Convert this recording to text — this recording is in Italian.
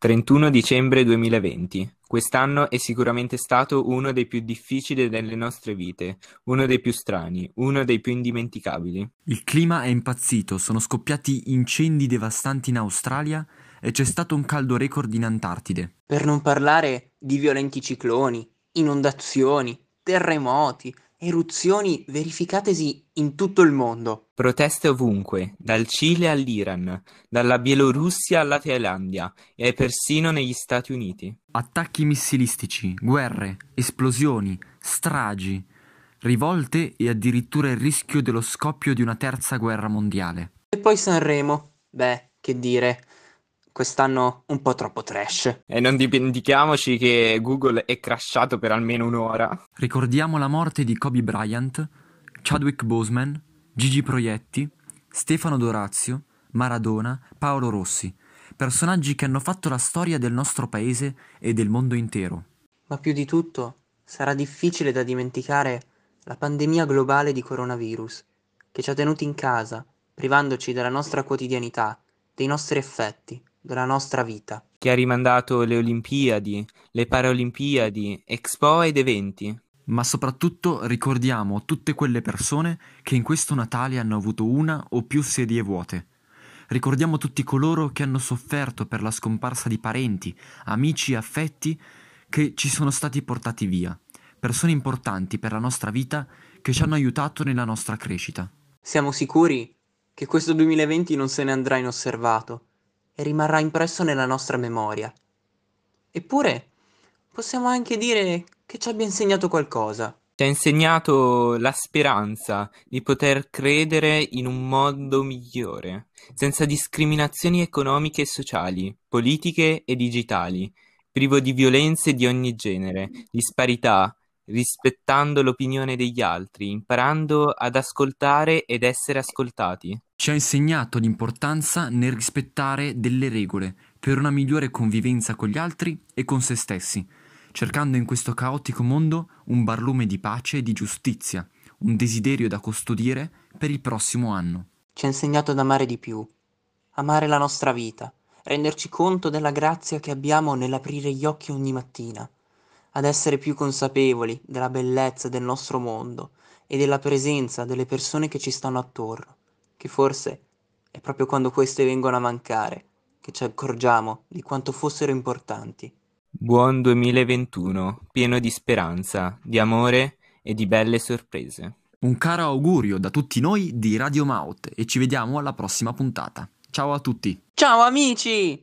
Trentuno dicembre duemilaventi. Quest'anno è sicuramente stato uno dei più difficili delle nostre vite, uno dei più strani, uno dei più indimenticabili. Il clima è impazzito, sono scoppiati incendi devastanti in Australia e c'è stato un caldo record in Antartide. Per non parlare di violenti cicloni, inondazioni, terremoti, eruzioni verificatesi in tutto il mondo. Proteste ovunque, dal Cile all'Iran, dalla Bielorussia alla Thailandia e persino negli Stati Uniti. Attacchi missilistici, guerre, esplosioni, stragi, rivolte e addirittura il rischio dello scoppio di una terza guerra mondiale. E poi Sanremo. Beh, che dire, quest'anno un po' troppo trash. E non dimentichiamoci che Google è crashato per almeno un'ora. Ricordiamo la morte di Kobe Bryant, Chadwick Boseman, Gigi Proietti, Stefano Dorazio, Maradona, Paolo Rossi, personaggi che hanno fatto la storia del nostro paese e del mondo intero. Ma più di tutto, sarà difficile da dimenticare la pandemia globale di coronavirus, che ci ha tenuti in casa, privandoci della nostra quotidianità, dei nostri effetti, della nostra vita. Che ha rimandato le Olimpiadi, le Paralimpiadi, Expo ed eventi. Ma soprattutto ricordiamo tutte quelle persone che in questo Natale hanno avuto una o più sedie vuote. Ricordiamo tutti coloro che hanno sofferto per la scomparsa di parenti, amici e affetti che ci sono stati portati via. Persone importanti per la nostra vita che ci hanno aiutato nella nostra crescita. Siamo sicuri che questo 2020 non se ne andrà inosservato e rimarrà impresso nella nostra memoria. Eppure possiamo anche dire che ci abbia insegnato qualcosa. Ci ha insegnato la speranza di poter credere in un mondo migliore, senza discriminazioni economiche e sociali, politiche e digitali, privo di violenze di ogni genere, disparità, rispettando l'opinione degli altri, imparando ad ascoltare ed essere ascoltati. Ci ha insegnato l'importanza nel rispettare delle regole per una migliore convivenza con gli altri e con se stessi, cercando in questo caotico mondo un barlume di pace e di giustizia, un desiderio da custodire per il prossimo anno. Ci ha insegnato ad amare di più, amare la nostra vita, renderci conto della grazia che abbiamo nell'aprire gli occhi ogni mattina ad essere più consapevoli della bellezza del nostro mondo e della presenza delle persone che ci stanno attorno, che forse è proprio quando queste vengono a mancare che ci accorgiamo di quanto fossero importanti. Buon 2021, pieno di speranza, di amore e di belle sorprese. Un caro augurio da tutti noi di Radio Maut e ci vediamo alla prossima puntata. Ciao a tutti. Ciao amici!